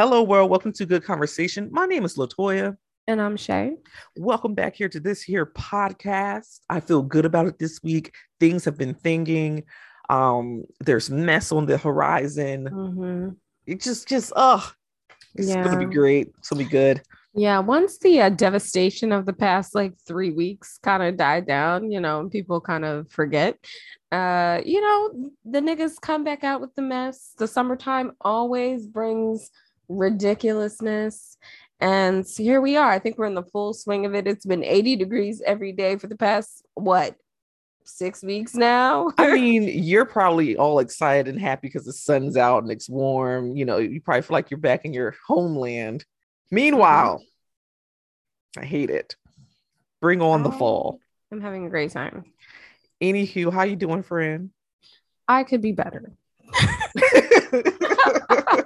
Hello, world. Welcome to Good Conversation. My name is Latoya. And I'm Shay. Welcome back here to this here podcast. I feel good about it this week. Things have been thinking. Um, there's mess on the horizon. Mm-hmm. It just, just, oh, it's Yeah. gonna be great. It's gonna be good. Yeah, once the uh, devastation of the past like three weeks kind of died down, you know, and people kind of forget, uh, you know, the niggas come back out with the mess. The summertime always brings ridiculousness. And so here we are. I think we're in the full swing of it. It's been 80 degrees every day for the past, what, six weeks now? I mean, you're probably all excited and happy because the sun's out and it's warm. You know, you probably feel like you're back in your homeland. Meanwhile, I hate it. Bring on the fall. I'm having a great time. Anywho, how you doing, friend? I could be better.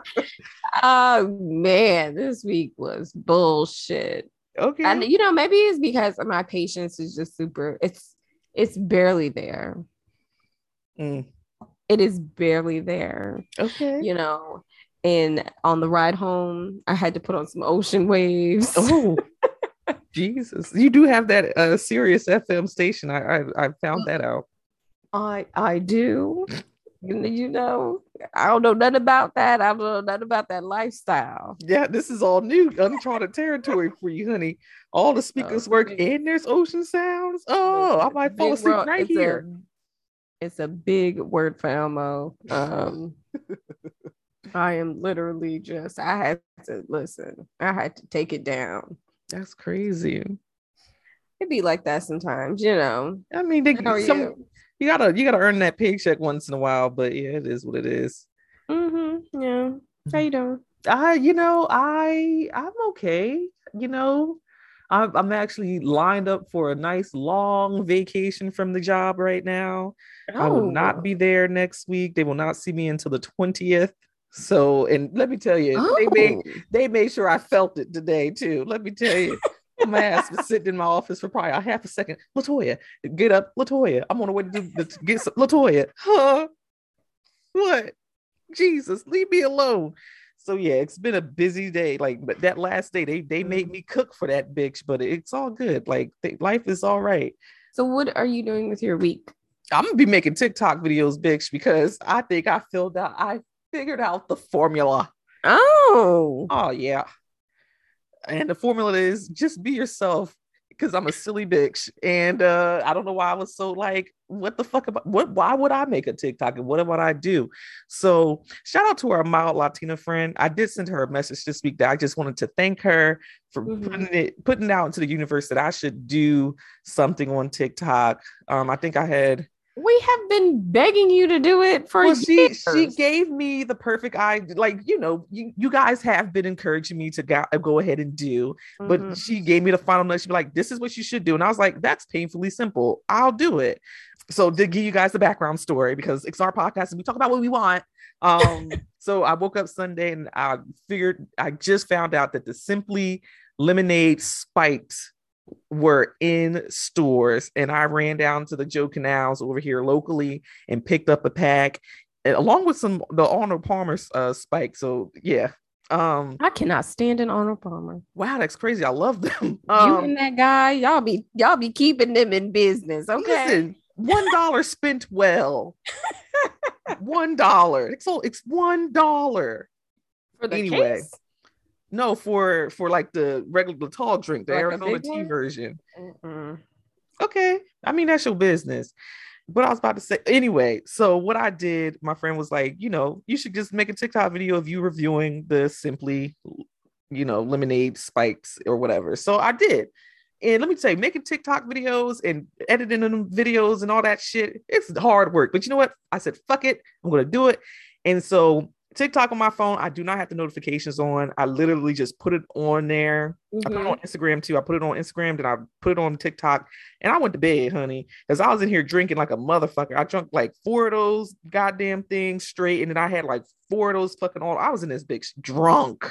oh man, this week was bullshit. okay. And you know, maybe it's because my patience is just super. It's it's barely there. Mm, It is barely there. okay. You know. And on the ride home, I had to put on some ocean waves. Oh, Jesus! You do have that uh, Sirius FM station. I, I I found that out. I I do. You know, you know, I don't know nothing about that. I don't know nothing about that lifestyle. Yeah, this is all new, uncharted territory for you, honey. All the speakers work, Okay. and there's ocean sounds. Oh, I might fall asleep world- right it's here. A, it's a big word for Elmo. Um, I am literally just. I had to listen. I had to take it down. That's crazy. It'd be like that sometimes, you know. I mean, they, some, you? You gotta you gotta earn that paycheck once in a while, but yeah, it is what it is. Mm-hmm. Yeah. How you doing? I, you know, I I'm okay. You know, I'm I'm actually lined up for a nice long vacation from the job right now. I will Oh. not be there next week. They will not see me until the 20th. So, and let me tell you, they made Oh. they made sure I felt it today too. Let me tell you. My ass was sitting in my office for probably a half a second. Latoya, get up, Latoya. I'm on the way to, do, to get some Latoya. Huh? What? Jesus, leave me alone. So yeah, it's been a busy day. Like, but that last day, they they made me cook for that bitch, but it's all good. Like, life is all right. So what are you doing with your week? I'm gonna be making TikTok videos, bitch, because I think I filled out, I figured out the formula. Oh. Oh yeah. And the formula is just be yourself because I'm a silly bitch. And uh I don't know why I was so like, what the fuck about what why would I make a TikTok and what would I do? So shout out to our mild Latina friend. I did send her a message this week that I just wanted to thank her for Mhm. putting it putting it out into the universe that I should do something on TikTok. Um, I think I had We have been begging you to do it for well, she years. she gave me the perfect eye. Like you know, you, you guys have been encouraging me to go, go ahead and do, but Mhm. she gave me the final note She'd be like, "This is what you should do," and I was like, "That's painfully simple. I'll do it." So to give you guys the background story because it's our podcast and we talk about what we want. Um, so I woke up Sunday and I figured I just found out that the Simply Lemonade spikes were in stores and I ran down to the Joe Canals over here locally and picked up a pack along with some the Arnold Palmer uh spike. So yeah. Um I cannot stand an Arnold Palmer. wow, that's crazy. I love them. you Um and that guy, y'all be y'all be keeping them in business, okay? listen, one dollar spent well. one dollar. It's all it's one dollar. For the anyway. case? No, for for like the regular tall drink, the Like Arizona tea one? version. Mm-mm. okay. I mean that's your business. But i was about to say anyway so what i did my friend was like you know you should just make a tiktok video of you reviewing the simply you know lemonade spikes or whatever. So i did. And let me tell you making tiktok videos and editing them videos and all that shit it's hard work. But you know what? I said fuck it. I'm gonna do it. And so tiktok on my phone i do not have the notifications on i literally just put it on there I put it Mhm. on Instagram too. I put it on Instagram, then I put it on TikTok, and I went to bed, honey, because I was in here drinking like a motherfucker. I drank like four of those goddamn things straight, and then I had like four of those fucking all. I was in this bitch drunk.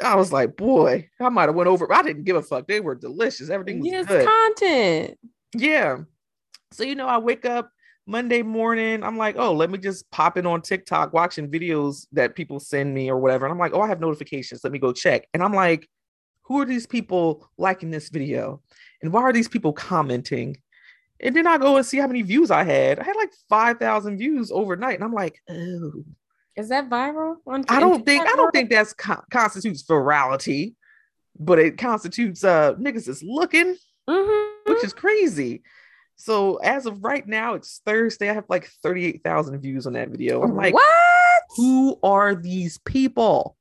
I was like, boy, I might have went over. I didn't give a fuck. They were delicious. Everything was yes, good. content. Yeah. So you know, I wake up Monday morning, I'm like, oh, let me just pop in on TikTok watching videos that people send me or whatever. And I'm like, oh, I have notifications. Let me go check. And I'm like, who are these people liking this video? And why are these people commenting? And then I go and see how many views I had. I had like 5,000 views overnight. And I'm like, oh. Is that viral? On I don't think I don't think that's co- constitutes virality, but it constitutes uh niggas is looking, Mm-hmm. which is crazy. So as of right now, it's Thursday. I have like 38,000 views on that video. I'm like, what? who are these people?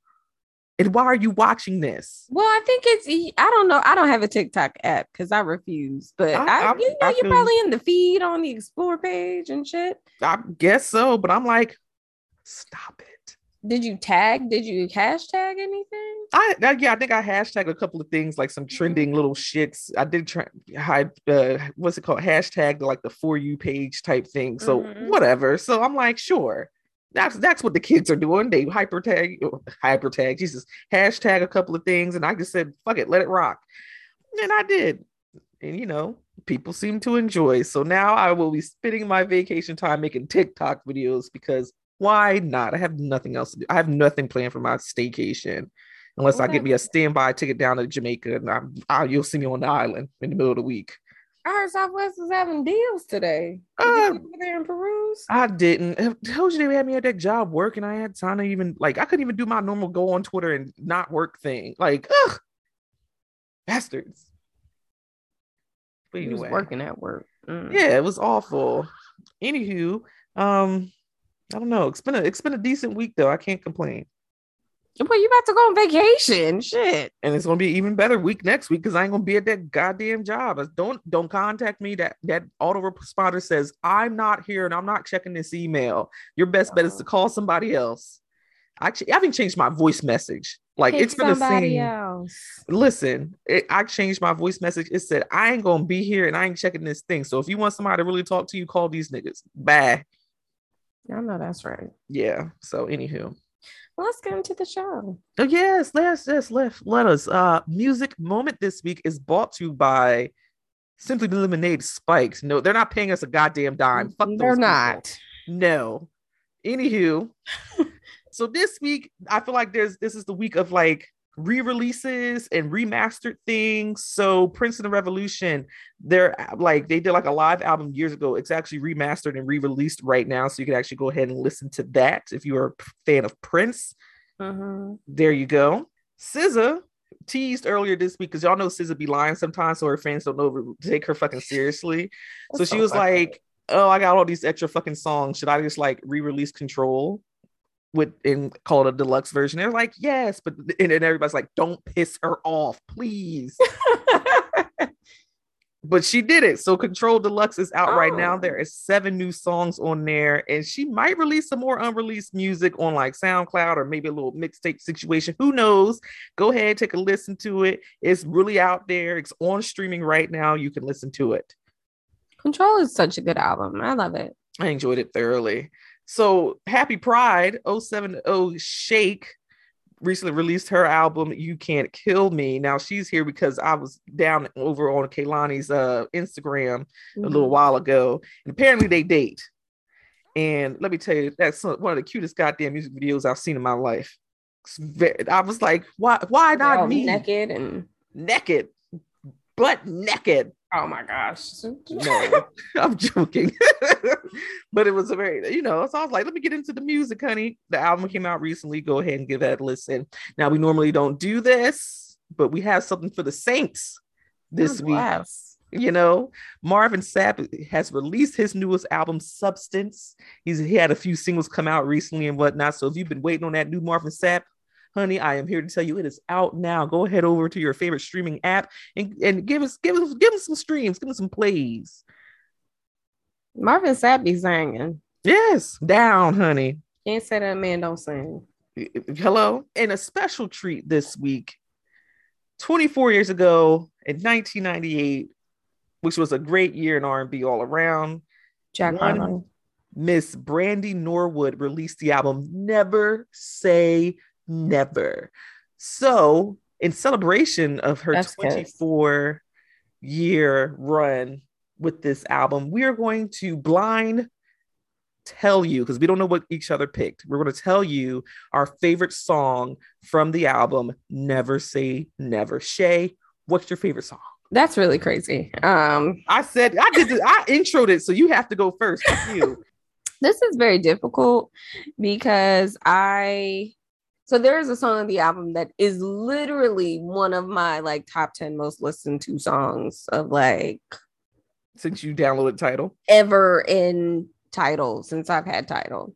And why are you watching this? Well, I think it's I don't know. I don't have a TikTok app because I refuse. But I- I, I- you know, I you're feel- probably in the feed on the explore page and shit. I guess so, but I'm like, stop it. Did you tag? Did you hashtag anything? I, I yeah, I think I hashtagged a couple of things like some trending little shits. I did try hide uh what's it called? Hashtag like the for you page type thing. So Mhm. whatever. So I'm like, sure. That's that's what the kids are doing. They hyper tag, hyper tag, Jesus, hashtag a couple of things, and I just said, fuck it, let it rock. And I did. And you know, people seem to enjoy. So now I will be spending my vacation time making TikTok videos because why not? I have nothing else to do. I have nothing planned for my staycation unless I get me a standby ticket down to Jamaica and I'm, I, you'll see me on the island in the middle of the week. I heard Southwest was having deals today. Did Uh, you go there and peruse? I didn't. I told you they had me at that job working. I had time to even like I couldn't even do my normal go on Twitter and not work thing. Like, ugh, bastards. But He was working at work. Mm. yeah, it was awful. Anywho, um, I don't know. It's been a it's been a decent week though. I can't complain. Well, you about to go on vacation? Shit. and it's gonna be an even better week next week because I ain't gonna be at that goddamn job. Don't don't contact me. That that auto responder says I'm not here and I'm not checking this email. Your best bet is to oh. call somebody else. I, ch- I haven't changed my voice message. Like Pick it's been the somebody same. else. Listen, it, I changed my voice message. It said I ain't gonna be here and I ain't checking this thing. So if you want somebody to really talk to you, call these niggas. Bye. I know that's right. Yeah. So anywho. Well, let's get into the show. Oh yes, let's yes, let let us. Uh, music moment this week is brought to you by Simply Lemonade Spikes. No, they're not paying us a goddamn dime. Fuck those They're people. not. No. Anywho, so this week I feel like there's this is the week of like re-releases and remastered things. So Prince and the Revolution, they're like they did like a live album years ago. It's actually remastered and re-released right now, so you can actually go ahead and listen to that if you're a fan of Prince. Mhm. There you go. SZA teased earlier this week because y'all know SZA be lying sometimes, so her fans don't know to take her fucking seriously. so she so was up. like, "Oh, I got all these extra fucking songs. Should I just like re-release Control with and call it a deluxe version?" They're like, "Yes," but and then everybody's like, "Don't piss her off, please." but she did it. So Control Deluxe is out right now. Oh. There is seven new songs on there, and she might release some more unreleased music on like SoundCloud or maybe a little mixtape situation. Who knows? Go ahead, take a listen to it. It's really out there. It's on streaming right now. You can listen to it. Control is such a good album. I love it. I enjoyed it thoroughly. So Happy Pride 070 Shake recently released her album You Can't Kill Me. Now she's here because I was down over on Kehlani's uh Instagram a little while ago, and apparently they date. And let me tell you, that's one of the cutest goddamn music videos I've seen in my life. It's ve- I was like, why, why not me? naked and Naked, butt naked. Oh my gosh. No, I'm joking. but it was a very, you know, so I was like, let me get into the music, honey. The album came out recently. Go ahead and give that a listen. Now, we normally don't do this, but we have something for the Saints this God week. bless. You know, Marvin Sapp has released his newest album, Substance. He's he had a few singles come out recently and whatnot. So if you've been waiting on that new Marvin Sapp, honey, I am here to tell you it is out now. Go ahead over to your favorite streaming app and, and give us give us give us some streams, give us some plays. Marvin Sapp be singing. Yes, down, honey. Can't say that man don't sing. Hello. And a special treat this week. 24 years ago in 1998, which was a great year in R&B all around, Jack Harlow. Miss Brandy Norwood released the album Never Say Never. So, in celebration of her That's good. 24 year run with this album, we are going to blind tell you because we don't know what each other picked. We're going to tell you our favorite song from the album Never Say Never. Shay, what's your favorite song? That's really crazy. Um, I said I did. This, I introed it, so you have to go first. You. this is very difficult because I. So there is a song on the album that is literally one of my like top ten most listened to songs of like since you downloaded Tidal ever in Tidal since I've had Tidal.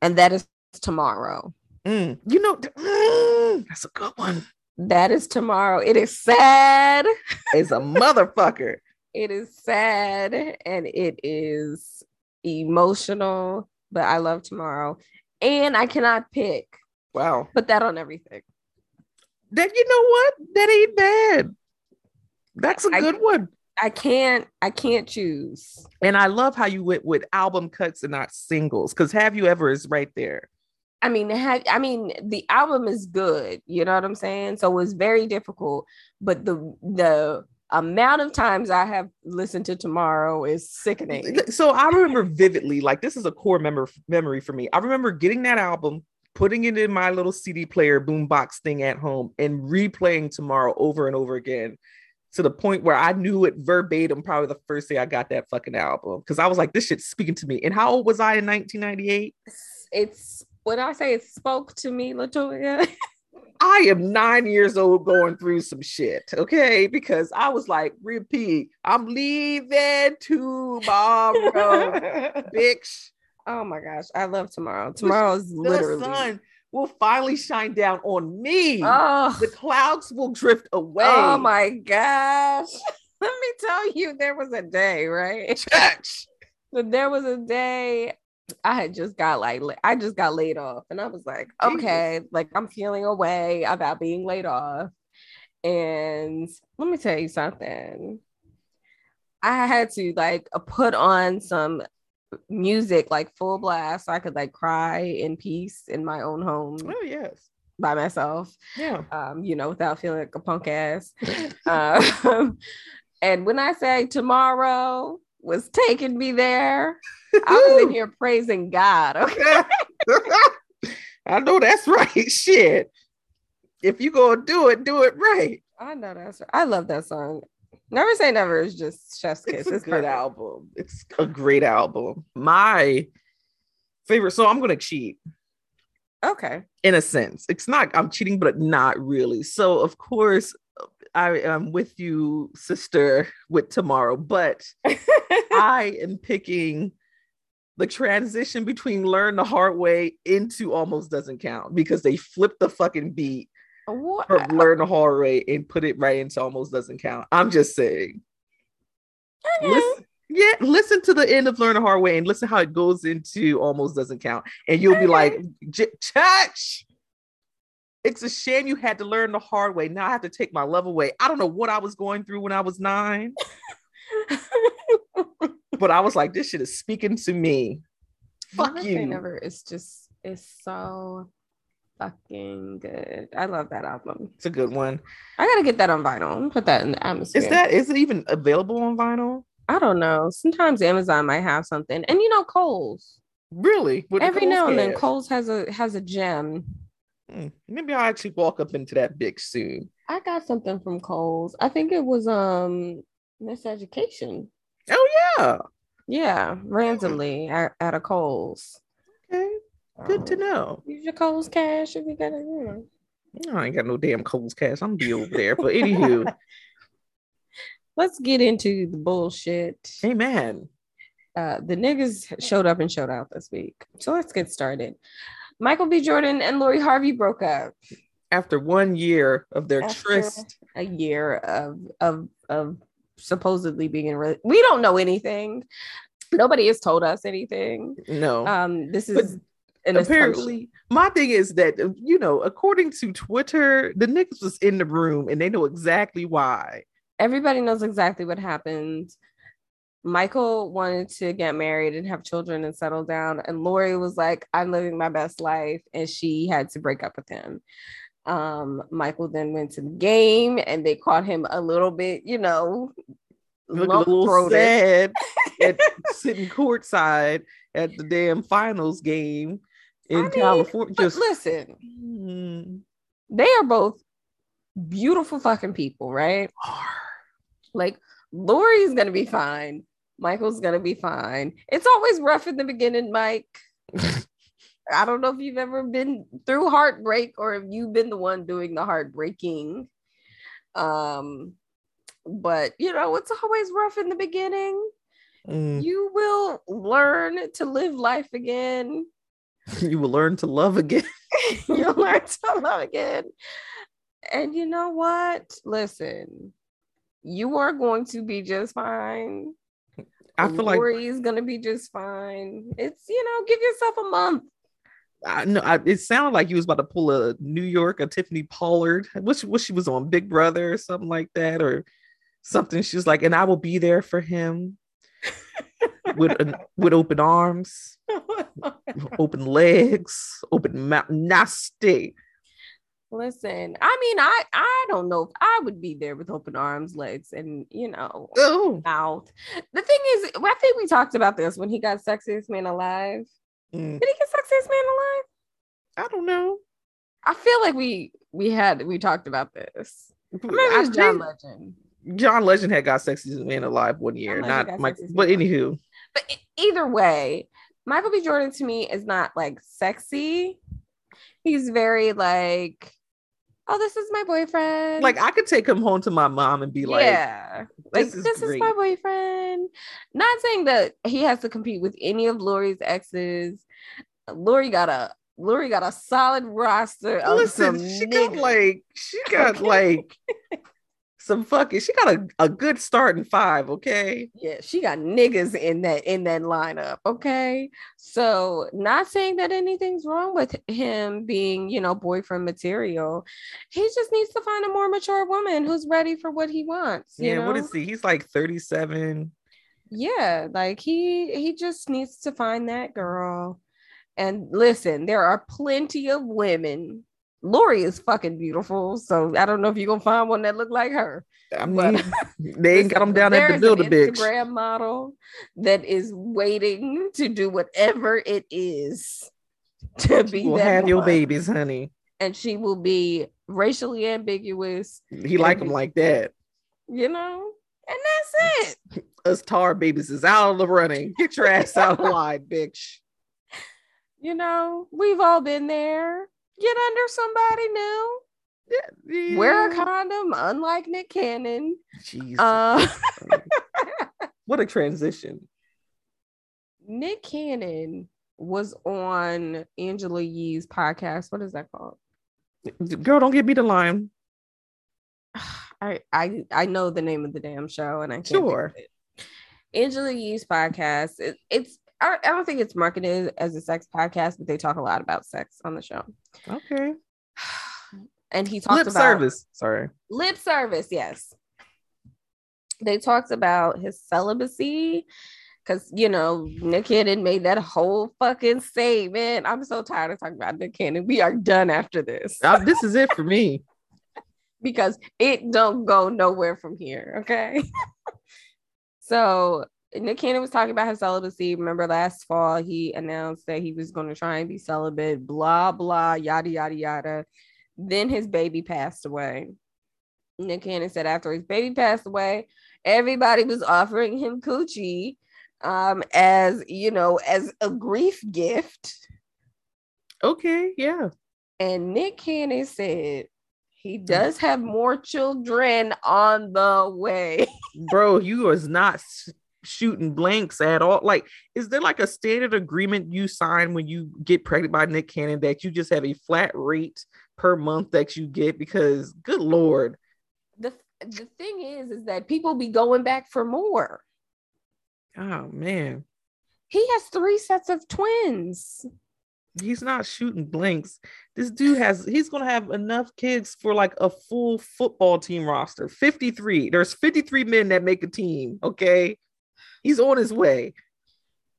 and that is tomorrow. Mm, you know, mm, that's a good one. That is tomorrow. It is sad. It's a motherfucker. it is sad and it is emotional, but I love tomorrow. And I cannot pick. Wow. Put that on everything. That you know what? That ain't bad. That's a good one. I can't I can't choose. And I love how you went with album cuts and not singles because Have You Ever is right there. I mean, have, I mean, the album is good. You know what I'm saying? So it's very difficult, but the the amount of times I have listened to Tomorrow is sickening. So I remember vividly, like this is a core member memory for me. I remember getting that album, putting it in my little CD player boombox thing at home, and replaying Tomorrow over and over again. To the point where I knew it verbatim, probably the first day I got that fucking album, because I was like, "This shit's speaking to me." And how old was I in 1998? It's when I say it spoke to me, Latoya. I am nine years old going through some shit, okay? Because I was like, repeat, I'm leaving tomorrow, bitch. Oh my gosh, I love tomorrow. Tomorrow is literally the sun will finally shine down on me. Oh. The clouds will drift away. Oh my gosh. Let me tell you, there was a day, right? Church. There was a day I had just got like I just got laid off, and I was like, okay, like I'm feeling away about being laid off. And let me tell you something. I had to like put on some music like full blast so I could like cry in peace in my own home. Oh yes. By myself. Yeah. Um, you know, without feeling like a punk ass. um, and when I say tomorrow was taking me there, I was in here praising God. Okay. I know that's right. Shit. If you gonna do it, do it right. I know that's right. I love that song. Never say never is just chef's kiss. It's a it's good perfect. album. It's a great album. My favorite. So I'm gonna cheat. Okay. In a sense, it's not. I'm cheating, but not really. So of course, I am with you, sister, with tomorrow. But I am picking the transition between learn the hard way into almost doesn't count because they flip the fucking beat what? from learn the hard way and put it right into almost doesn't count. I'm just saying. Okay. Listen, yeah, listen to the end of learn the hard way and listen how it goes into almost doesn't count, and you'll okay. be like, "Church." It's a shame you had to learn the hard way. Now I have to take my love away. I don't know what I was going through when I was nine. but I was like, this shit is speaking to me. Fuck you. Never. It's just it's so fucking good. I love that album. It's a good one. I gotta get that on vinyl. Put that in the atmosphere. Is that is it even available on vinyl? I don't know. Sometimes Amazon might have something, and you know, Kohl's. Really? Every now and then, Kohl's has a has a gem. Hmm. Maybe I'll actually walk up into that big soon. I got something from Kohl's. I think it was um Miseducation. Oh yeah. Yeah, randomly at, at a Kohl's. Good to um, know. Use your Kohl's cash if you got it. You know. I ain't got no damn Kohl's cash. I'm be over there. But anywho. Let's get into the bullshit. Amen. Uh, the niggas showed up and showed out this week. So let's get started. Michael B. Jordan and Lori Harvey broke up. After one year of their After tryst. A year of of of supposedly being in re- we don't know anything nobody has told us anything no um this is apparently my thing is that you know according to twitter the niggas was in the room and they know exactly why. Everybody knows exactly what happened. Michael wanted to get married and have children and settle down. And lori was like i'm living my best life and she had to break up with him. Um, Michael then went to the game and they caught him a little bit, you know, Look a little sad at sitting courtside at the damn finals game in I mean, California. Just listen, mm. they are both beautiful fucking people, right? Like Lori's gonna be fine. Michael's gonna be fine. It's always rough in the beginning, Mike. I don't know if you've ever been through heartbreak or if you've been the one doing the heartbreaking. Um, but you know, it's always rough in the beginning. Mm. You will learn to live life again. You will learn to love again. You'll learn to love again. And you know what? Listen, you are going to be just fine. I feel Lori like gonna be just fine. It's you know, give yourself a month. I know I, it sounded like you was about to pull a New York, a Tiffany Pollard. What what she was on Big Brother or something like that, or something. She was like, and I will be there for him with an, with open arms, open legs, open mouth, nasty. Listen, I mean, I I don't know if I would be there with open arms, legs, and you know, Ooh. mouth. The thing is, I think we talked about this when he got sexiest man alive. Mm. Did he get sexiest man alive? I don't know. I feel like we we had we talked about this. Maybe it was John Legend. John Legend had got sexiest man alive one year, not Mike. But anywho, but either way, Michael B. Jordan to me is not like sexy. He's very like oh, this is my boyfriend. Like I could take him home to my mom and be like, yeah, like this, is, this is, my boyfriend. Not saying that he has to compete with any of Lori's exes. Lori got a Lori got a solid roster. Listen, she niggas. got like she got like some fucking she got a, a good start in five okay? Yeah she got niggas in that in that lineup okay? So not saying that anything's wrong with him being you know boyfriend material. He just needs to find a more mature woman who's ready for what he wants yeah know? what is he? He's like 37 yeah like he he just needs to find that girl. And listen there are plenty of women Lori is fucking beautiful. So I don't know if you're gonna find one that look like her. I mean, they ain't got them down at the builder bitch. Instagram model that is waiting to do whatever it is to be. Will have your babies, honey, and she will be racially ambiguous. He like them like that, you know, and that's it. Us tar babies is out of the running. Get your ass out of line, bitch. You know, we've all been there get under somebody new. Yeah, yeah. Wear a condom, unlike Nick Cannon. Jesus. Uh, what a transition. Nick Cannon was on Angela Yee's podcast. What is that called? Girl, don't give me the line. I I I know the name of the damn show, and I can't. Sure. Angela Yee's podcast. It, it's I, I don't think it's marketed as a sex podcast, but they talk a lot about sex on the show. Okay. And he talked about lip about service. Sorry. Lip service, yes. They talked about his celibacy because you know Nick Cannon made that whole fucking statement. I'm so tired of talking about Nick Cannon. We are done after this. Uh, this is it for me because it don't go nowhere from here. Okay. so Nick Cannon was talking about his celibacy. Remember last fall, he announced that he was going to try and be celibate, blah, blah, yada, yada, yada. Then his baby passed away. Nick Cannon said after his baby passed away, everybody was offering him coochie um, as, you know, as a grief gift. Okay, yeah. And Nick Cannon said, he does have more children on the way. Bro, you was not shooting blanks at all. Like, is there like a standard agreement you sign when you get pregnant by Nick Cannon that you just have a flat rate per month that you get? Because good lord. The the thing is, is that people be going back for more. Oh man. He has three sets of twins. He's not shooting blanks. This dude has he's gonna have enough kids for like a full football team roster. 53. There's 53 men that make a team. Okay. He's on his way.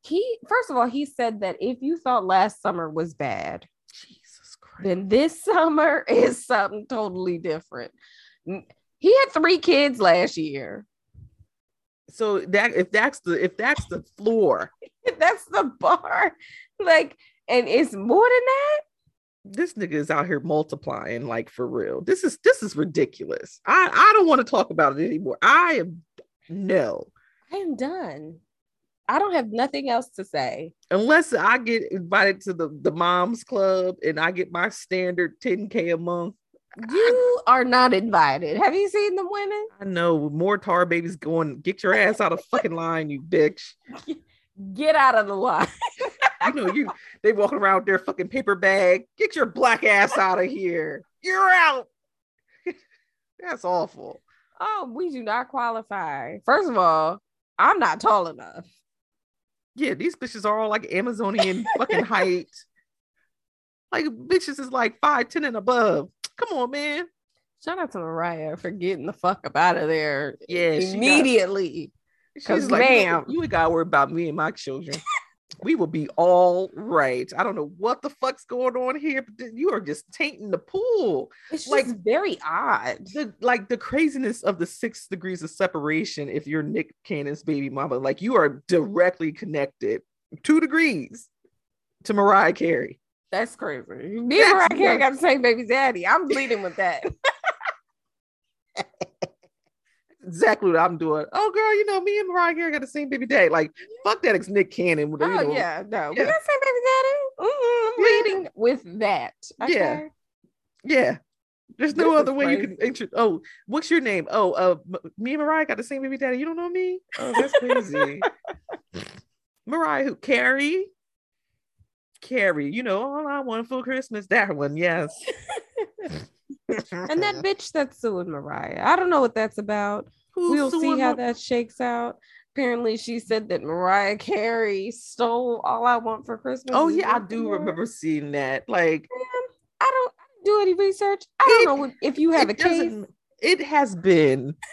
He first of all, he said that if you thought last summer was bad, Jesus Christ, then this summer is something totally different. He had three kids last year. So that if that's the if that's the floor, That's the bar. Like, and it's more than that. this nigga is out here multiplying like for real. This is this is ridiculous. I I don't want to talk about it anymore. I am no. I am done. I don't have nothing else to say. Unless I get invited to the the moms club and I get my standard 10k a month. You are not invited. Have you seen the women? I know more tar babies going. Get your ass out of fucking line, you bitch. Get out of the line. You know you. They walking around with their fucking paper bag. Get your black ass out of here. You're out. That's awful. Oh, we do not qualify. First of all, I'm not tall enough. Yeah, these bitches are all like Amazonian fucking height. Like bitches is like five ten and above. Come on, man. Shout out to Mariah for getting the fuck up out of there Yeah, immediately. She's 'Cause, like, ma'am. you ain't gotta worry about me and my children. we will be all right. I don't know what the fuck's going on here, but you are just tainting the pool. It's Like- very odd. The like the craziness of the six degrees of separation. If you're Nick Cannon's baby mama, like you are directly connected two degrees to Mariah Carey. That's crazy. Me and Mariah Carey got the same baby daddy. I'm bleeding with that. Exactly what I'm doing. Oh, girl, you know me and Mariah Carey got the same baby daddy. Like, fuck that, it's Nick Cannon. you Oh know. yeah, no, we got the same baby daddy. Mm-mm, I'm Yeah. bleeding with that. Okay? Yeah. Yeah. There's no This other way you can crazy. intro. Oh, what's your name? Oh, uh, me and Mariah got the same baby daddy. You don't know me? Oh, that's crazy. Mariah, who? Carey? Carey, you know, all I want for Christmas. That one, yes. And that bitch that's suing Mariah. I don't know what that's about. Who's we'll see how Mar- that shakes out. Apparently, she said that Mariah Carey stole all I want for Christmas. Oh yeah, I do remember seeing that. Like, I don't do any research. I don't It- know what, if you have a case. It has been.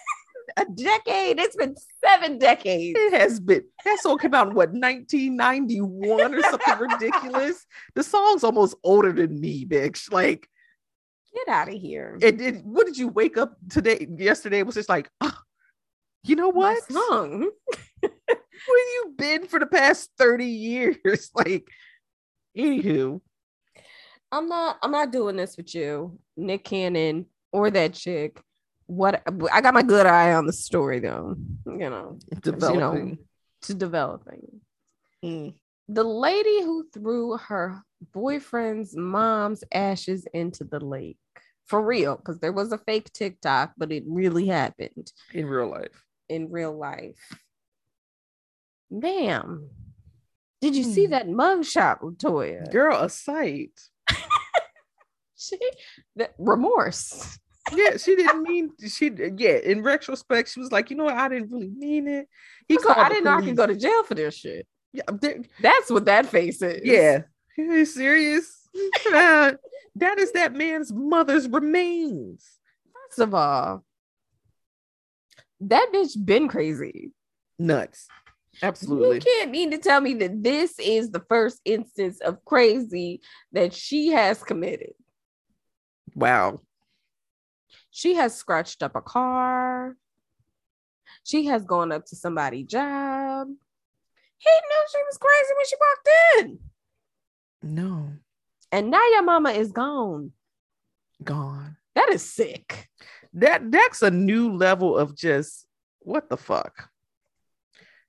A decade. It's been seven decades. It has been. That song came out in what 1991 or something ridiculous. The song's almost older than me, bitch. Like, Get out of here. it, it what did you wake up today? Yesterday was just like, "Ah, you know what? song. Where have you been for the past 30 years? Like, anywho, I'm not. I'm not doing this with you, Nick Cannon, or that chick. What I got my good eye on the story though. You know, developing. to developing. Mm. The lady who threw her boyfriend's mom's ashes into the lake. For real, because there was a fake TikTok, but it really happened in real life. in real life. Ma'am, did you see Hmm. that mugshot, Latoya? Girl, a sight. She, that remorse. Yeah, she didn't mean she yeah, in retrospect, she was like, you know what, I didn't really mean it. He First of all, called I didn't know I could go to jail for this shit. Yeah, That's what that face is. yeah. Are you serious? Uh, that is that man's mother's remains. First of all, that bitch been crazy. Nuts. Absolutely. You can't mean to tell me that this is the first instance of crazy that she has committed. Wow. She has scratched up a car. She has gone up to somebody's job. He knew she was crazy when she walked in. No. And now your mama is gone. Gone. That is sick. That that's a new level of just what the fuck.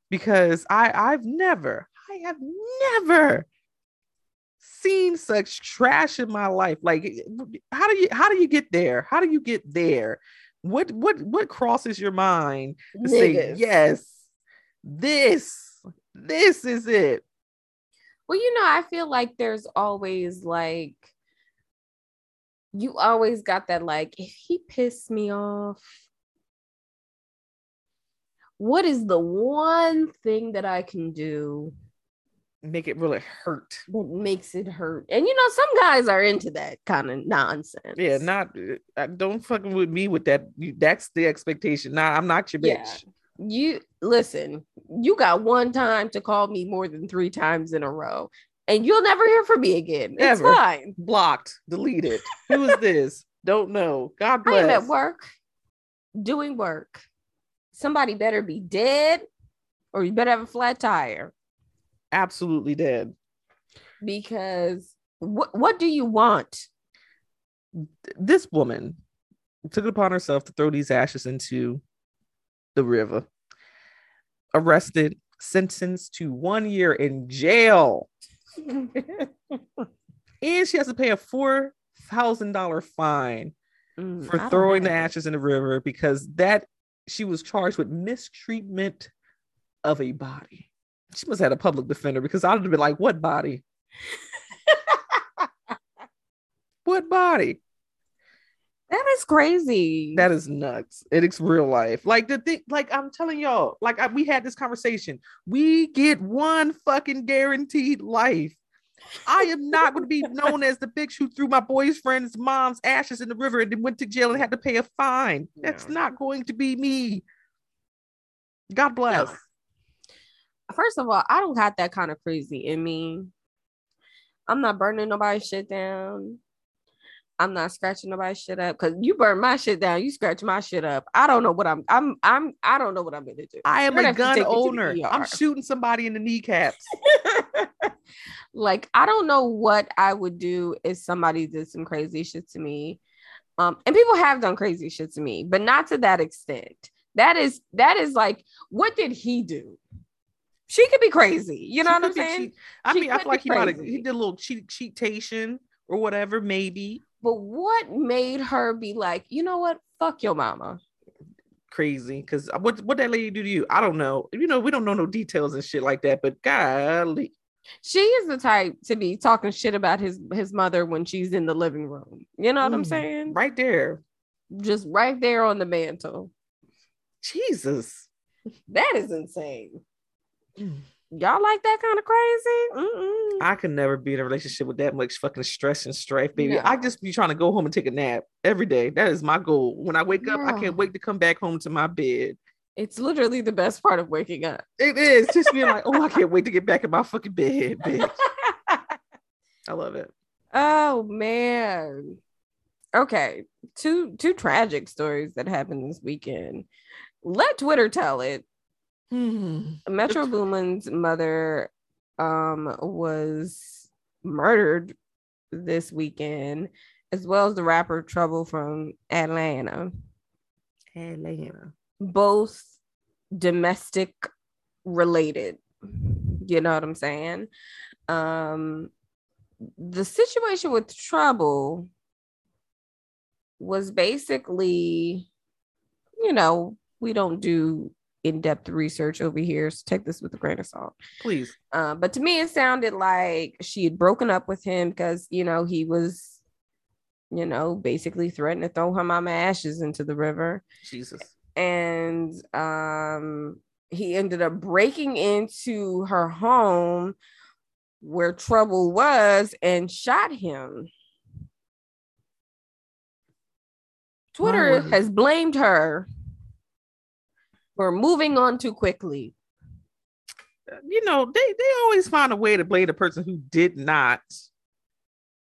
Because I I've never, I have never seen such trash in my life. Like how do you how do you get there? How do you get there? What what what crosses your mind to say yes, this, this is it. Well, you know, I feel like there's always like you always got that like if he pissed me off what is the one thing that I can do Make it really hurt. that makes it hurt? And you know, some guys are into that kind of nonsense. Yeah, not uh, don't fucking with me with that. That's the expectation. Nah, I'm not your Yeah. bitch. you listen, you got one time to call me more than three times in a row, and you'll never hear from me again. It's fine. Blocked, deleted. Who is this? Don't know. God bless. I am at work doing work. somebody better be dead or you better have a flat tire Absolutely dead. because what what do you want? This woman took it upon herself to throw these ashes into the river. Arrested, sentenced to one year in jail. And she has to pay a four thousand dollar fine Mm, for I throwing the ashes in the river because that she was charged with mistreatment of a body. She must have had a public defender because I would have been like, what body? What body? That is crazy. That is nuts. It's real life. Like the thing, like I'm telling y'all, like I, we had this conversation. We get one fucking guaranteed life. I am not going to be known as the bitch who threw my boyfriend's mom's ashes in the river and then went to jail and had to pay a fine. That's not going to be me. God bless. No. First of all, I don't got that kind of crazy in me. I'm not burning nobody's shit down. I'm not scratching nobody's shit up because you burn my shit down, you scratch my shit up. I don't know what I'm. I'm. I'm. I don't know what I'm gonna do. I am You're a gonna have to gun take me to the owner. I'm shooting somebody in the kneecaps. like I don't know what I would do if somebody did some crazy shit to me. Um, and people have done crazy shit to me, but not to that extent. That is that is like, what did he do? She could be crazy. You know She what I'm saying? cheat- I She mean, I feel like he might have he did a little cheat cheatation or whatever, maybe But what made her be like, you know what? Fuck your mama. crazy. Because what what that lady do to you? I don't know. You know, we don't know no details and shit like that. But golly, She is the type to be talking shit about his his mother when she's in the living room. You know what I'm Mm, saying? right there, Just right there on the mantle. Jesus. That is insane. Mm. Y'all like that kind of crazy? Mm-mm. I could never be in a relationship with that much fucking stress and strife, baby. No. I just be trying to go home and take a nap every day. That is my goal. When I wake up, I can't wait to come back home to my bed. It's literally the best part of waking up. It is just being like, oh, I can't wait to get back in my fucking bed, bitch. I love it. oh man. Okay, two two tragic stories that happened this weekend. Let Twitter tell it. Hmm. Metro Boomin's mother um was murdered this weekend, as well as the rapper Trouble from Atlanta. Atlanta. Both domestic related. You know what I'm saying? Um the situation with Trouble was basically, you know, we don't do in-depth research over here, so take this with a grain of salt. Please. Uh, but to me, it sounded like she had broken up with him because you know he was, you know, basically threatening to throw her mama ashes into the river, Jesus. and um, he ended up breaking into her home where trouble was and shot him. Twitter has blamed her for moving on too quickly. You know, they they always find a way to blame the person who did not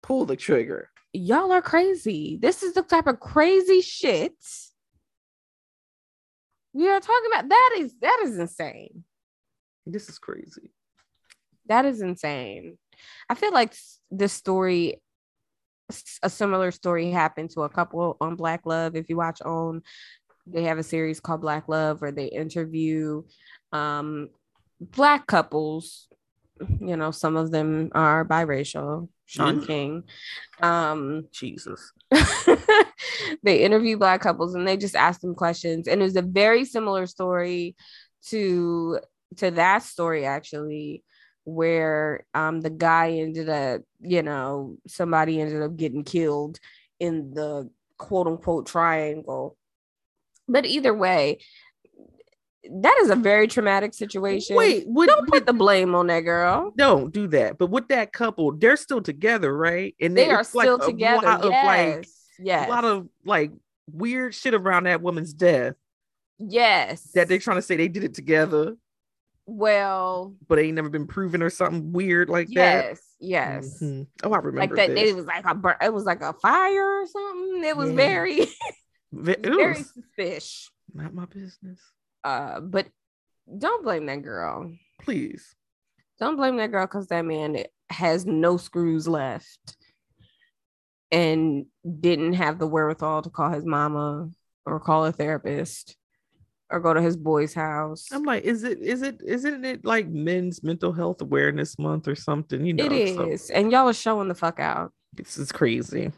pull the trigger. y'all are crazy. This is the type of crazy shit we are talking about. That is that is insane. This is crazy. That is insane. I feel like this story a similar story happened to a couple on Black Love. If you watch on, they have a series called Black Love where they interview um black couples. You know, some of them are biracial. Sean Mhm. King. Um Jesus. they interview black couples and they just ask them questions and it was a very similar story to to that story actually where um the guy ended up you know somebody ended up getting killed in the quote unquote triangle but either way that is a very traumatic situation Wait, would, don't put would- the blame on that girl don't do that. But with that couple, they're still together, right? And they are it's like still a together lot of, like, yes yes a lot of like weird shit around that woman's death yes that they're trying to say they did it together, well but ain't never been proven or something weird like that. yes yes Mhm. Oh, I remember like that this. it was like a it was like a fire or something it was Yeah. very Ve- very Ugh, suspicious not my business. Uh, but don't blame that girl. Please. Don't blame that girl because that man has no screws left and didn't have the wherewithal to call his mama or call a therapist or go to his boy's house. I'm like, is it is it isn't it like men's mental health awareness month or something? You know, it is. so And y'all are showing the fuck out. this is crazy.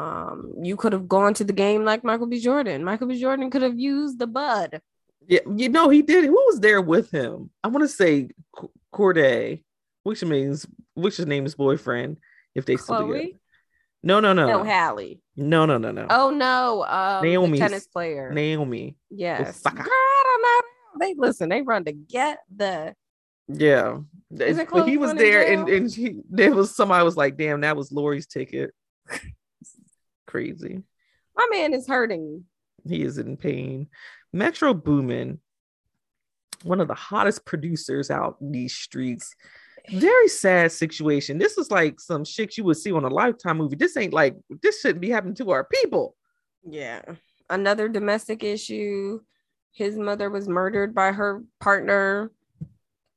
Um, you could have gone to the game like Michael B. Jordan. Michael B. Jordan could have used the bud. Yeah, you know he did. Who was there with him? I want to say Cordae, which means which is name's boyfriend, if they still together. Chloe? No, no, no, No, Halle. no, no, no, no. Oh no, um, the Naomi's- tennis player. Naomi. yes, Osaka. girl, I don't know. They listen. They run together. Yeah, Isn't but he was there, and and he, there was somebody was like, "Damn, that was Lori's ticket." Crazy. My man is hurting. He is in pain. Metro Boomin, one of the hottest producers out in these streets. Very sad situation. This is like some shit you would see on a lifetime movie. This ain't like this shouldn't be happening to our people. Yeah. Another domestic issue. His mother was murdered by her partner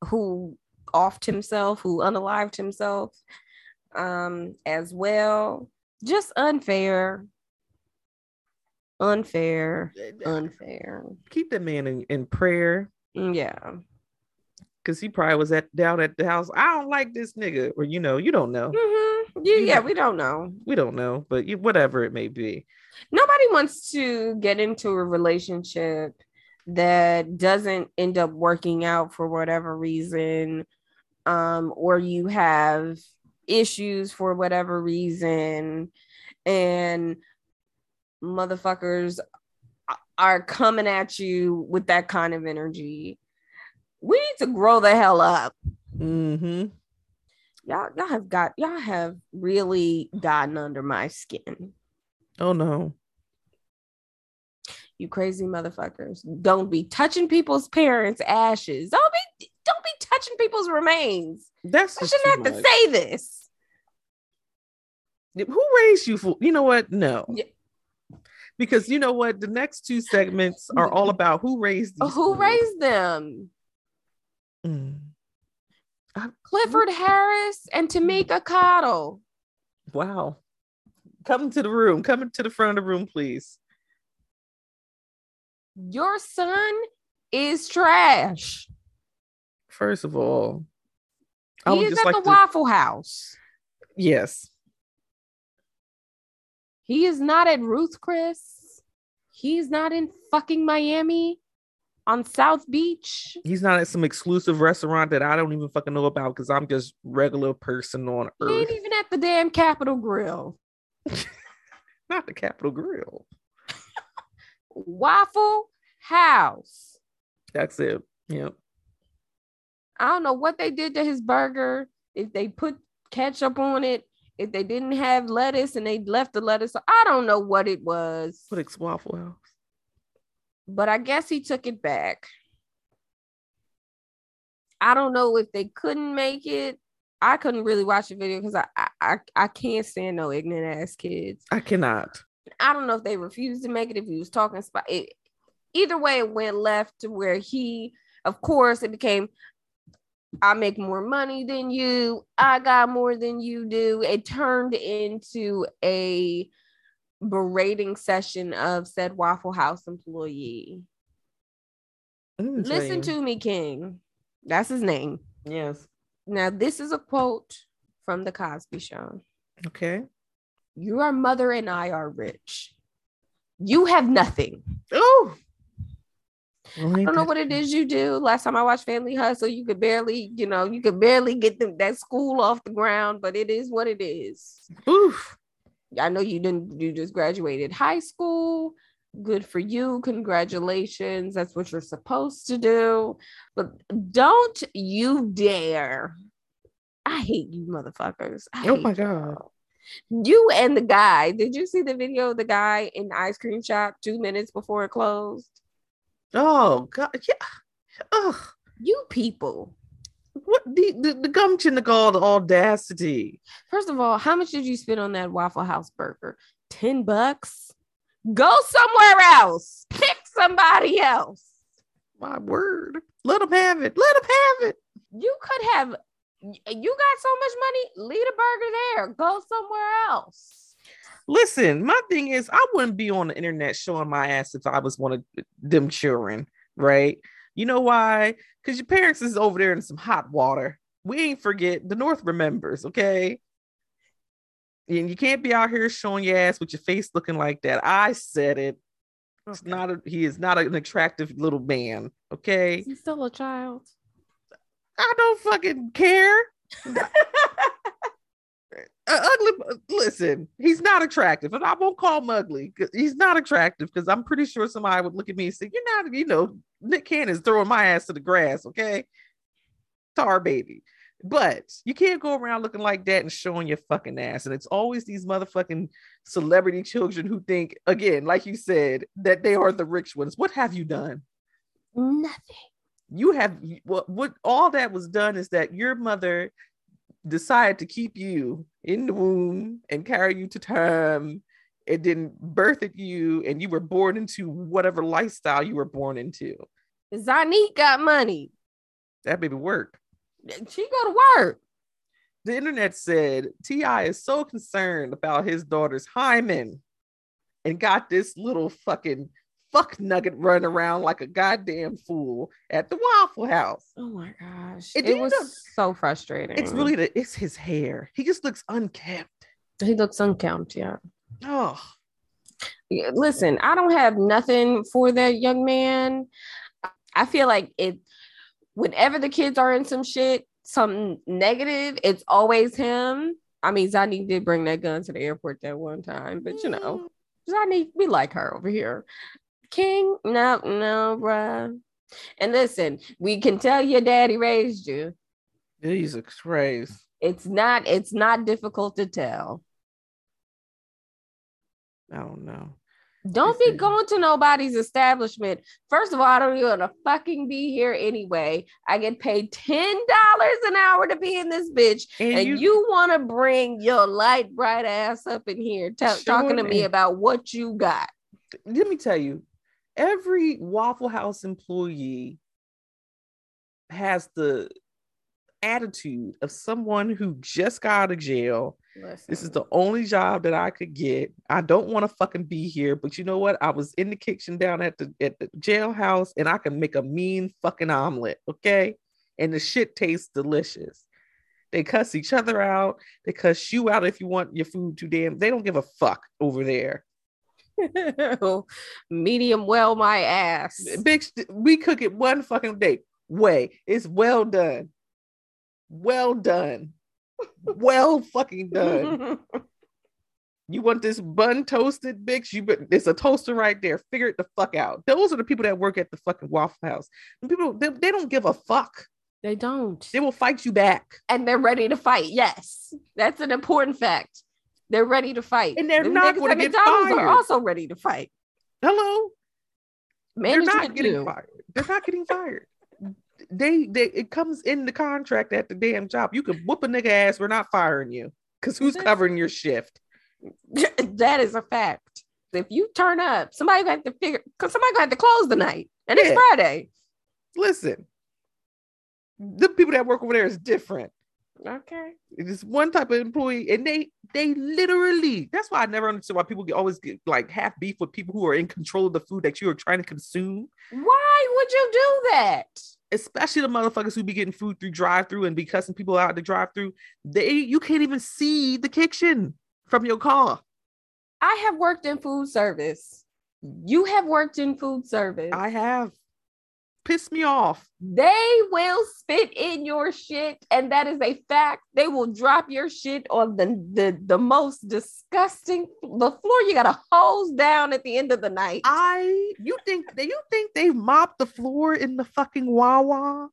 who offed himself, who unalived himself um as well. Just unfair. Unfair. Unfair. Keep that man in, in prayer Mm, Yeah. because he probably was at down at the house. I don't like this nigga, or you know, you don't know. Mhm. Yeah, yeah, we don't know. We don't know, but you, whatever it may be. nobody wants to get into a relationship that doesn't end up working out for whatever reason um or you have issues for whatever reason and motherfuckers are coming at you with that kind of energy we need to grow the hell up Mm-hmm. y'all y'all have got y'all have really gotten under my skin Oh no. you crazy motherfuckers. Don't be touching people's parents' ashes. Don't be don't be touching people's remains. That's I shouldn't have to say this. Who raised you for? You know what? No. Yeah. Because you know what? The next two segments are all about who raised Who kids. raised them? Mm. I- Clifford Harris and Tameka Cottle. wow. Come to the room. Come to the front of the room, please. Your son is trash. First of all, I He would is just at like the to. Waffle House. Yes. He is not at Ruth Chris. He's not in fucking Miami on South Beach. He's not at some exclusive restaurant that I don't even fucking know about because I'm just regular person on He earth. ain't even at the damn Capital Grille. Not the Capital Grille. Waffle House. That's it. Yep. I don't know what they did to his burger. If they put ketchup on it, if they didn't have lettuce and they left the lettuce, I don't know what it was. What ex Waffle House? But I guess he took it back. I don't know if they couldn't make it. I couldn't really watch the video because I, I I I can't stand no ignorant ass kids. I cannot. I don't know if they refused to make it, if he was talking spot. It, either way, it went left to where he, of course, it became, I make more money than you. I got more than you do. It turned into a berating session of said Waffle House employee. Let me tell Listen to me, King. That's his name. Yes. Now, this is a quote from The Cosby Show. Okay. Your mother and I are rich. You have nothing. Oh. I don't know what it is you do. Last time I watched Family Hustle, you could barely, you know, you could barely get them that school off the ground, but it is what it is. Oof. I know you didn't you just graduated high school. Good for you. Congratulations. That's what you're supposed to do. But don't you dare. I hate you motherfuckers. I Oh my God. you and the guy. Did you see the video of the guy in the ice cream shop two minutes before it closed? Oh God. Yeah. Ugh. You people. What the, the, the gumption, the gall, the audacity. First of all, how much did you spend on that Waffle House burger? 10 bucks? Go somewhere else. Pick somebody else. My word. Let them have it. Let them have it. You could have. You got so much money. Leave a burger there. Go somewhere else. Listen, my thing is, I wouldn't be on the internet showing my ass if I was one of them children, right? You know why? Because your parents is over there in some hot water. We ain't forget the North remembers, okay? And you can't be out here showing your ass with your face looking like that. I said it. It's Okay. not a he is not an attractive little man. Okay. Is he still a child? I don't fucking care. Uh, ugly listen, he's not attractive, and I won't call him ugly he's not attractive because I'm pretty sure somebody would look at me and say, You're not, you know, Nick Cannon's throwing my ass to the grass, okay? Tar baby. But you can't go around looking like that and showing your fucking ass. And it's always these motherfucking celebrity children who think, again, like you said, that they are the rich ones. What have you done? Nothing. you have what what all that was done is that your mother decided to keep you in the womb and carry you to term and then birthed you and you were born into whatever lifestyle you were born into Zonnique got money. that baby work She go to work. the internet said T.I. is so concerned about his daughter's hymen and got this little fucking fuck nugget running around like a goddamn fool at the waffle house Oh my gosh. And It, was know- so frustrating. it's really the it's his hair he just looks unkempt. he looks unkempt, yeah. oh Listen, I don't have nothing for that young man. I feel like it whenever the kids are in some shit, something negative, it's always him. I mean, Zani did bring that gun to the airport that one time, but you know, mm. Zani, we like her over here. King, no, no, bruh. And listen, we can tell your daddy raised you. Jesus Christ. It's not, it's not difficult to tell. I don't know. Don't be going to nobody's establishment. First of all, I don't even want to fucking be here anyway. I get paid $10 an hour to be in this bitch. And, And you, want to bring your light, bright ass up in here Sure talking to me about what you got. let me tell you, every Waffle House employee has the attitude of someone who just got out of jail. This is the only job that I could get. I don't want to fucking be here, but you know what? I was in the kitchen down at the at the jailhouse and I can make a mean fucking omelet, okay? And the shit tastes delicious. They cuss each other out. They cuss you out if you want your food too damn. They don't give a fuck over there. medium well my ass. Bitch, we cook it one fucking day. Way. It's well done. Well done. well fucking done. You want this bun toasted, bitch? You but it's a toaster right there. Figure it the fuck out. Those are the people that work at the fucking Waffle House. And people they, they don't give a fuck. they don't. They will fight you back. and they're ready to fight. Yes, that's an important fact. They're ready to fight, And they're Them not gonna get McDonald's fired. Are also ready to fight. Hello. They're not getting do. fired. They're not getting fired. They they it comes in the contract at the damn job. You can whoop a nigga ass. We're not firing you. Cause who's covering your shift? that is a fact. If you turn up, somebody gonna have to figure because somebody gonna have to close the night, and Yeah. it's Friday. Listen, the people that work over there is different. Okay. It is one type of employee, and they they literally. That's why I never understood why people get, always get like half beef with people who are in control of the food that you are trying to consume. Why would you do that? Especially the motherfuckers who be getting food through drive-through and be cussing people out the drive-through. They you can't even see the kitchen from your car. I have worked in food service. You have worked in food service. I have pissed me off. they will spit in your shit, and that is a fact. They will drop your shit on the the, the most disgusting the floor. You got to hose down at the end of the night. I you think you think they mopped the floor in the fucking Wawa?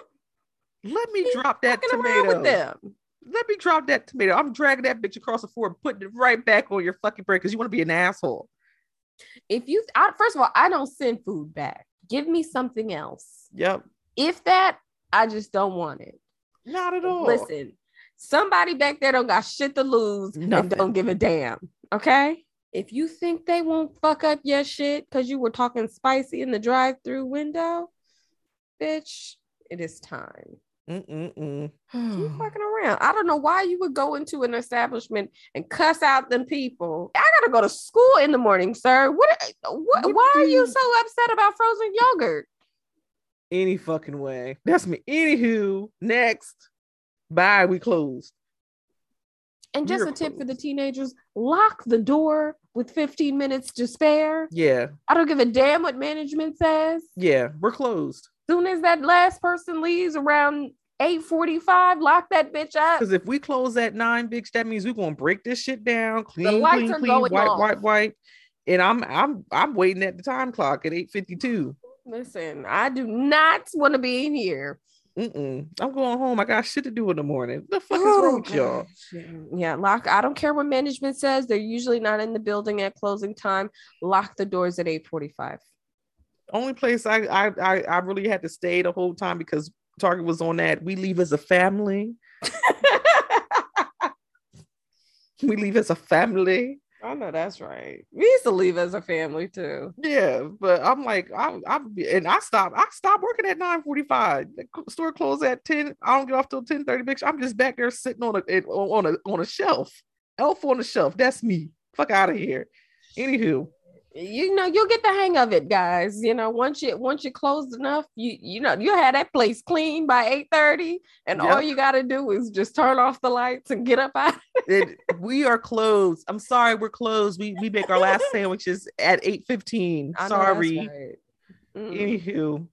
Let me drop that tomato. with them. Let me drop that tomato. I'm dragging that bitch across the floor and putting it right back on your fucking bread because you want to be an asshole. If you, I, first of all, I don't send food back. Give me something else. Yep. If that, I just don't want it. Not at all. Listen, somebody back there don't got shit to lose Nothing. and don't give a damn. Okay. If you think they won't fuck up your shit because you were talking spicy in the drive-through window, bitch, it is time. Mm-mm-mm. Hmm. You fucking around. I don't know why you would go into an establishment and cuss out them people. I gotta go to school in the morning, sir. What? Eh, what, What why are you so upset about frozen yogurt? Any fucking way. That's me. Anywho, next. Bye. We closed. And just We're a tip for the teenagers: lock the door with 15 minutes to spare. Yeah. I don't give a damn what management says. Yeah. We're closed. Soon as that last person leaves around 8:45, lock that bitch up. Because if we close at nine, bitch, that means we're gonna break this shit down. Clean, lights clean, are clean, going wipe, wipe. And I'm I'm I'm waiting at the time clock at 8:52. Listen, I do not want to be in here. Mm-mm. I'm going home. I got shit to do in the morning. The fuck is wrong oh, with y'all? Yeah, lock. I don't care what management says. They're usually not in the building at closing time. Lock the doors at 8:45. Only place I, I I I really had to stay the whole time because Target was on that. We leave as a family. We leave as a family. I know that's right. We used to leave as a family too. Yeah, but I'm like, I, I, and I stopped. I stopped working at 9:45. The store closed at 10. I don't get off till 10:30. Bitch, I'm just back there sitting on a on a on a shelf. Elf on the shelf. That's me. Fuck out of here. Anywho, You know, you'll get the hang of it, guys. You know, once you once you closed enough, you you know you had that place clean by 8:30, and all you gotta do is just turn off the lights and get up out. it, we are closed. I'm sorry, we're closed. We we make our last sandwiches at 8:15. I know that's Sorry. right. Anywho,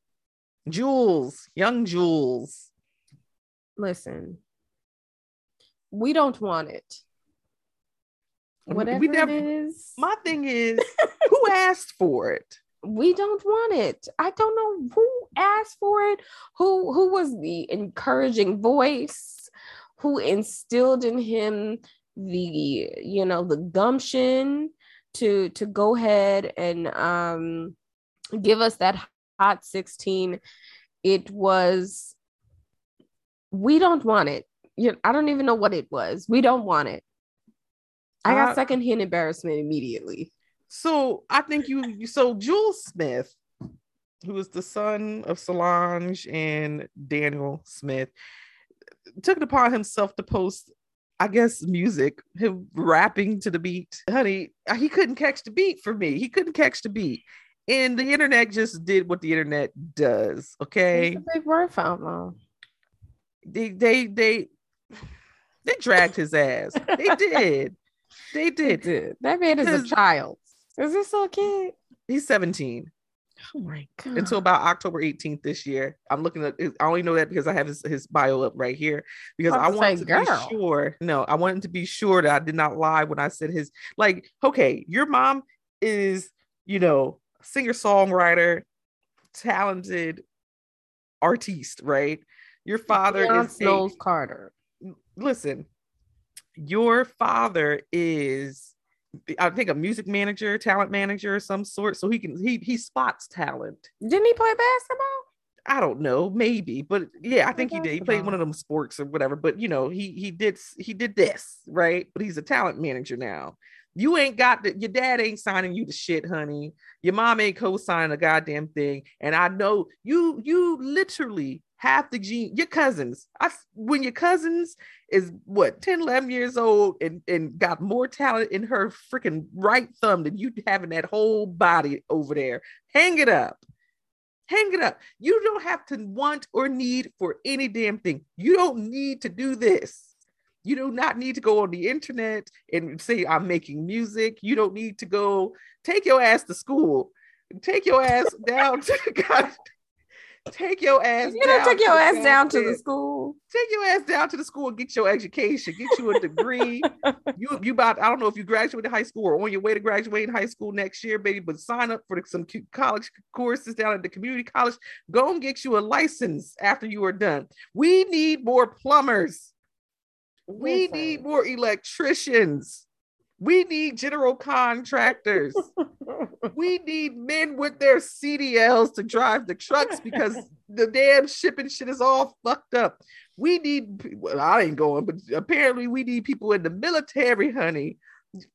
Julez, young Julez. Listen, we don't want it. Whatever we never- it is, My thing is, who asked for it? we don't want it. I don't know who asked for it, who who was the encouraging voice, who instilled in him the you know the gumption to to go ahead and um give us that hot 16 it was we don't want it. You i don't even know what it was. We don't want it i got Uh, secondhand embarrassment immediately So I think you, you- so Julez Smith, who is the son of Solange and Daniel Smith, took it upon himself to post, I guess, music, him rapping to the beat. Honey, he couldn't catch the beat for me. He couldn't catch the beat. And the internet just did what the internet does. Okay. it's a big word foul They they they they dragged his ass. They did. They did. did. That man is a child. Is this a kid? He's 17. Oh my god. until about October 18th this year. I'm looking at I only know that because I have his, his bio up right here because I to wanted to be sure. No, I wanted to be sure that I did not lie when I said his like, okay, your mom is, you know, singer-songwriter, talented artiste, right? Your father Deion is Snows Carter. listen, your father is I think a music manager, talent manager of some sort. So he can he he spots talent. Didn't he play basketball? I don't know, maybe, but yeah, I think he did. He played one of them sports or whatever. But you know, he he did he did this right. But he's a talent manager now. You ain't got the, your dad ain't signing you to shit, honey. Your mom ain't co-signing a goddamn thing. And I know you you literally half the gene your cousins. I when your cousins is what 10 11 years old and and got more talent in her freaking right thumb than you having that whole body over there. Hang it up. Hang it up. You don't have to want or need for any damn thing. You don't need to do this. You do not need to go on the internet and say, I'm making music. You don't need to go take your ass to school. Take your ass down to the God. Take your ass You down take your ass down to the school. take your ass down to the school and get your education, get you a degree. you you about I don't know if you graduated high school or on your way to graduating high school next year, baby, but sign up for some college courses down at the community college. Go and get you a license after you are done. We need more plumbers. We Listen. need more electricians. We need general contractors. we need men with their CDLs to drive the trucks because the damn shipping shit is all fucked up. We need, well, I ain't going, but apparently we need people in the military, honey,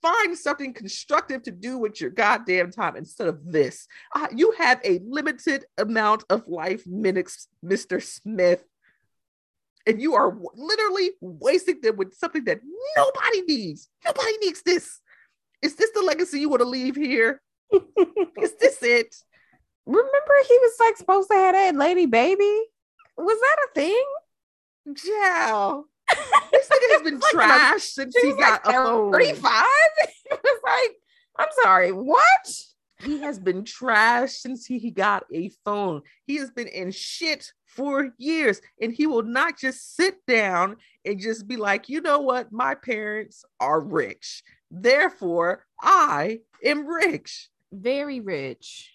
Find something constructive to do with your goddamn time instead of this. Uh, you have a limited amount of life minutes, Mr. Smith. And you are w- literally wasting them with something that nobody needs. Nobody needs this. Is this the legacy you want to leave here? Is this it? Remember, he was like supposed to have that lady baby. Was that a thing? Yeah. This nigga has been Like, trashed since he got like a phone. 35. it was like, I'm sorry, what? He has been trashed since he, he got a phone. He has been in shit for years, and he will not just sit down and just be like, you know what? My parents are rich. Therefore, I am rich. Very rich.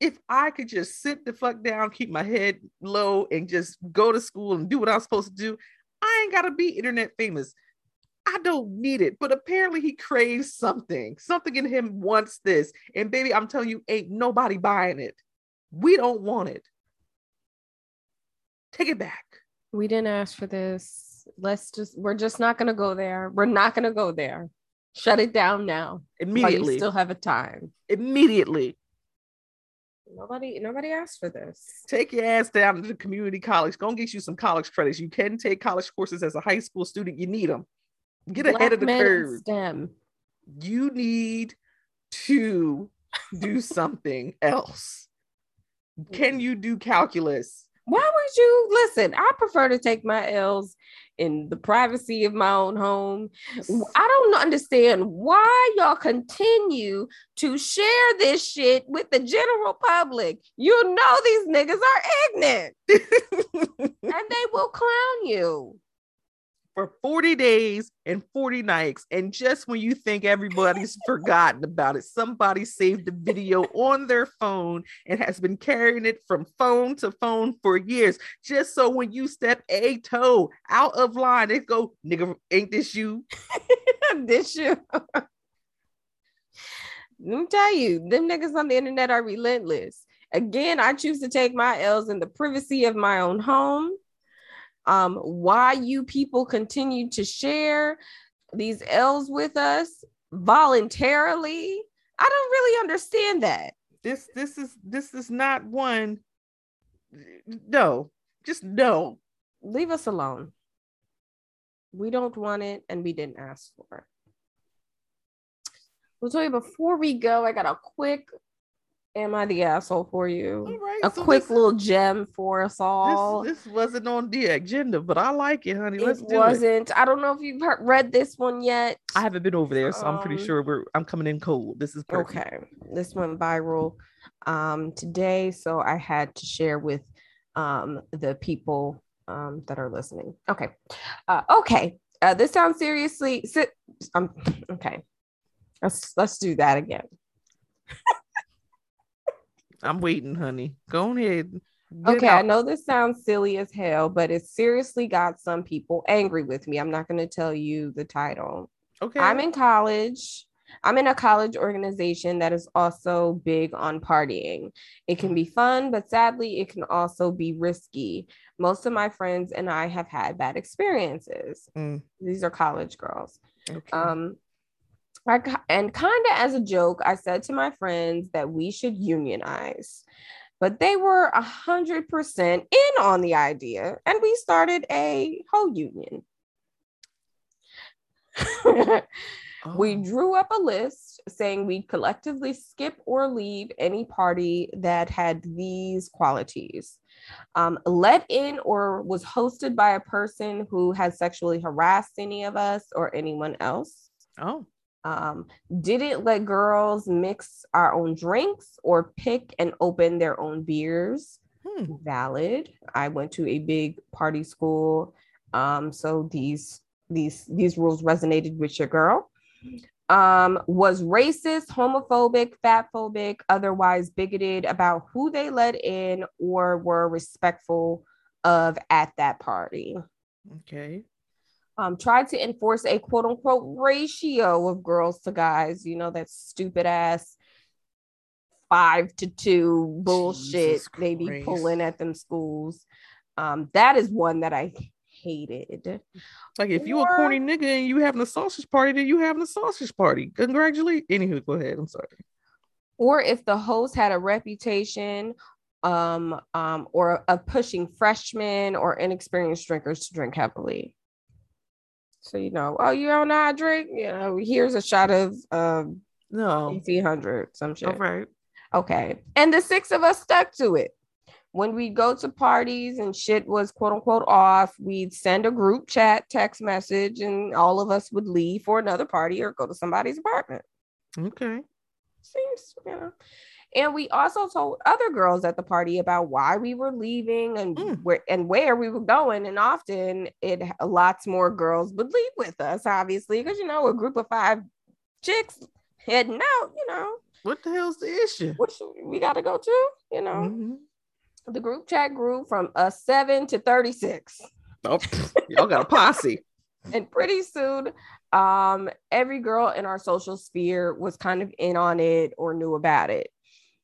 If I could just sit the fuck down, keep my head low, and just go to school and do what I'm supposed to do, I ain't gotta be internet famous. I don't need it. But apparently he craves something. Something in him wants this. And baby, I'm telling you, ain't nobody buying it. We don't want it. Take it back. We didn't ask for this. Let's just, we're just not going to go there. We're not going to go there. Shut it down now. Immediately. still have a time. Immediately. Nobody, nobody asked for this. Take your ass down to the community college. Go and get you some college credits. You can take college courses as a high school student. You need them. Get ahead of the curve. STEM. You need to do something else. Can mm. you do calculus? Why would you listen? I prefer to take my L's in the privacy of my own home. I don't understand why y'all continue to share this shit with the general public. You know these niggas are ignorant and they will clown you. For 40 days and 40 nights. And just when you think everybody's forgotten about it, somebody saved the video on their phone and has been carrying it from phone to phone for years. Just so when you step a toe out of line, they go, nigga, ain't this you? this you. Let me tell you, them niggas on the internet are relentless. Again, I choose to take my L's in the privacy of my own home. Um, why you people continue to share these L's with us voluntarily? I don't really understand that. This this is this is not one. No, just no. Leave us alone. We don't want it and we didn't ask for it. You before we go, I got a quick am I the asshole for you? All right, A so quick this- little gem for us all. This, this wasn't on the agenda, but I like it, honey. Let's it do it. wasn't. I don't know if you've heard, read this one yet. I haven't been over there, so I'm pretty Um, sure we're I'm coming in cold. This is perfect. Okay. This went viral um, today, so I had to share with um, the people um, that are listening. Okay. Uh, okay. Uh, this sounds seriously. Sit. Um, okay. Let's let's do that again. I'm waiting, honey. Go ahead. Get Okay, I know this sounds silly as hell, but it seriously got some people angry with me. I'm not going to tell you the title. Okay. I'm in college. I'm in a college organization that is also big on partying. It can be fun, but sadly, it can also be risky. Most of my friends and I have had bad experiences. Mm. These are college girls. okay. Um, I, and kind of as a joke, I said to my friends that we should unionize, but they were a hundred percent in on the idea, and we started a whole union. We Oh, drew up a list saying we'd collectively skip or leave any party that had these qualities. Um, let in or was hosted by a person who has sexually harassed any of us or anyone else. oh. Um, didn't let girls mix our own drinks or pick and open their own beers. Hmm. Valid. I went to a big party school, um, so these these these rules resonated with your girl. Um, was racist, homophobic, fatphobic, otherwise bigoted about who they let in or were respectful of at that party Okay. Um, tried to enforce a quote unquote ratio of girls to guys, you know, that stupid ass five to two bullshit they be pulling at them schools. Um, that is one that I hated. Like if you a corny nigga and you having a sausage party, then you having a sausage party. Congratulate. Anywho, go ahead. I'm sorry. Or if the host had a reputation um, um, or of pushing freshmen or inexperienced drinkers to drink heavily. So you know, oh, you don't know how to drink. You know, here's a shot of um, no eighteen hundred, some shit. All right. Okay, and the six of us stuck to it. When we go to parties and shit was quote unquote off, we'd send a group chat text message, and all of us would leave for another party or go to somebody's apartment. Okay. Seems you know. And we also told other girls at the party about why we were leaving and Mm. where and where we were going. And often it lots more girls would leave with us, obviously, because you know, a group of five chicks heading out, you know, What the hell's the issue? which we gotta go to, you know. Mhm. The group chat grew from a seven to 36. Oh, y'all got a posse. and pretty soon um every girl in our social sphere was kind of in on it or knew about it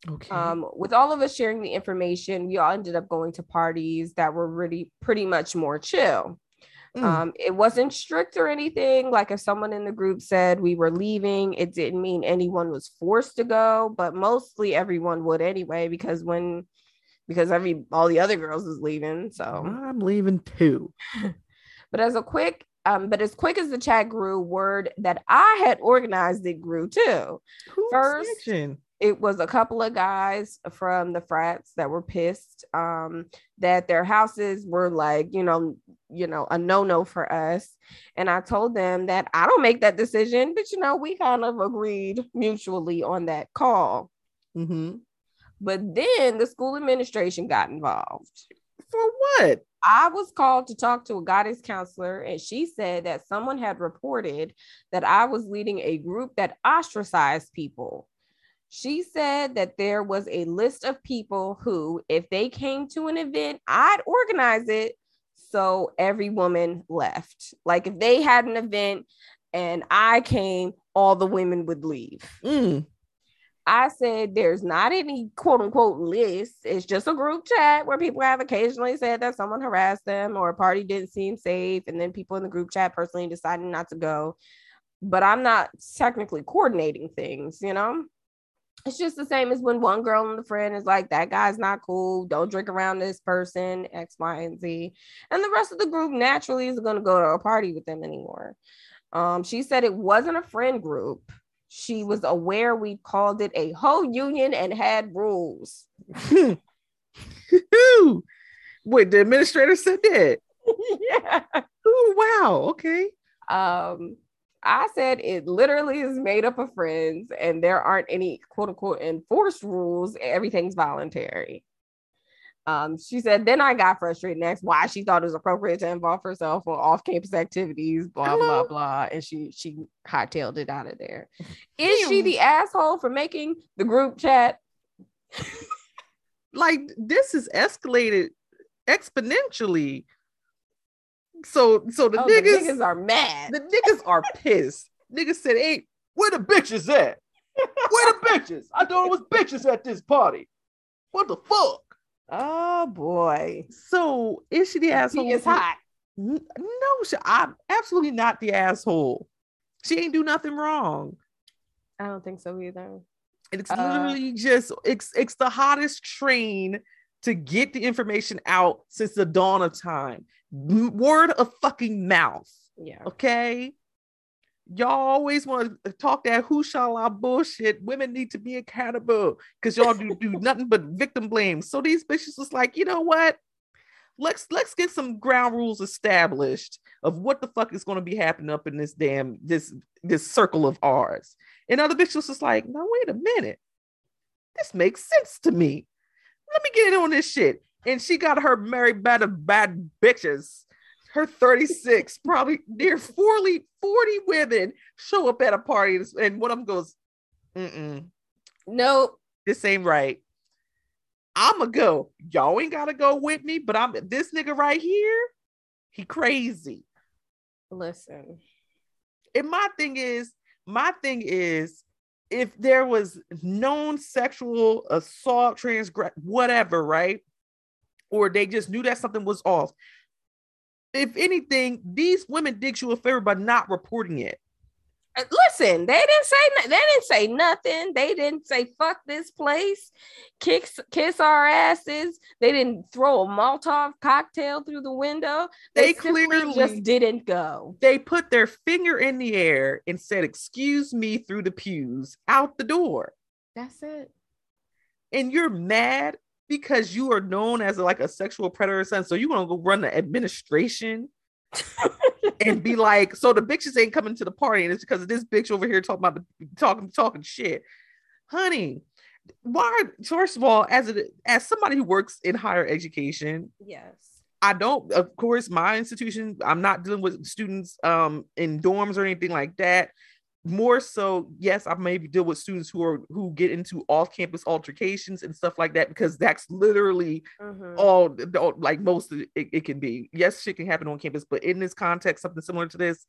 Okay. um with all of us sharing the information we all ended up going to parties that were really pretty much more chill Mm. um it wasn't strict or anything like if someone in the group said we were leaving it didn't mean anyone was forced to go but mostly everyone would anyway because when because every all the other girls is leaving so I'm leaving too. but as a quick um, but as quick as the chat grew, word that I had organized it grew too. Who's First-? It was a couple of guys from the frats that were pissed um, that their houses were like, you know, you know, a no-no for us. And I told them that I don't make that decision, but you know, we kind of agreed mutually on that call. mm-hmm. But then the school administration got involved. For what? I was called to talk to a guidance counselor, and she said that someone had reported that I was leading a group that ostracized people. She said that there was a list of people who, if they came to an event, I'd organize it so every woman left. Like if they had an event and I came, all the women would leave. Mm. I said there's not any quote unquote list. It's just a group chat where people have occasionally said that someone harassed them or a party didn't seem safe. And then people in the group chat personally decided not to go. But I'm not technically coordinating things, you know? It's just the same as when one girl and the friend is like, that guy's not cool. Don't drink around this person, X, Y, and Z. And the rest of the group naturally is going to go to a party with them anymore. Um, she said it wasn't a friend group she was aware we called it a whole union and had rules. Wait, the administrator said that. yeah. Oh wow. Okay. Um, I said it literally is made up of friends and there aren't any quote unquote enforced rules. Everything's voluntary. Um, she said, then I got frustrated and asked why she thought it was appropriate to involve herself on off-campus activities, blah, blah, Hello? blah. And she she hightailed it out of there. Is she the asshole for making the group chat? Like this is escalated exponentially. So so the Oh, the niggas, niggas are mad. the niggas are pissed. niggas said, "Hey, where the bitches at? Where the bitches? I thought it was bitches at this party. What the fuck?" Oh boy. So is she the asshole? He is hot. No, she, I'm absolutely not the asshole. She ain't do nothing wrong. I don't think so either. It's Uh, literally just it's it's the hottest train to get the information out since the dawn of time. Word of fucking mouth. Yeah. Okay. Y'all always want to uh, talk that who shall I bullshit. Women need to be accountable because y'all do, do nothing but victim blame. So these bitches was like, you know what? Let's let's get some ground rules established of what the fuck is going to be happening up in this damn this this circle of ours. And other bitches was just like, no, wait a minute. This makes sense to me. Let me get in on this shit. And she got her married bad of bad bitches her 36, probably near 40, 40 women show up at a party and one of them goes, Mm-mm, Nope. this ain't right. I'ma go. Y'all ain't gotta go with me, but I'm this nigga right here, he crazy. Listen. And my thing is, my thing is, if there was known sexual assault, transgress, whatever, right? Or they just knew that something was off. if anything, these women did you a favor by not reporting it. Uh, Listen, they didn't say they didn't say nothing. They didn't say fuck this place, kiss kiss our asses. They didn't throw a Molotov cocktail through the window. They, They clearly- just didn't go. They put their finger in the air and said, "Excuse me," through the pews out the door. That's it. and you're mad because you are known as like a sexual predator son. So you want to go run the administration and be like, so the bitches ain't coming to the party, and it's because of this bitch over here talking about the talking talking shit, honey. Why? First of all, as a as somebody who works in higher education, Yes. I don't. Of course, my institution, I'm not dealing with students um in dorms or anything like that. More so, yes, I maybe deal with students who are who get into off-campus altercations and stuff like that because that's literally Mhm. all, all like most of it, it can be. Yes, shit can happen on campus, but in this context, something similar to this,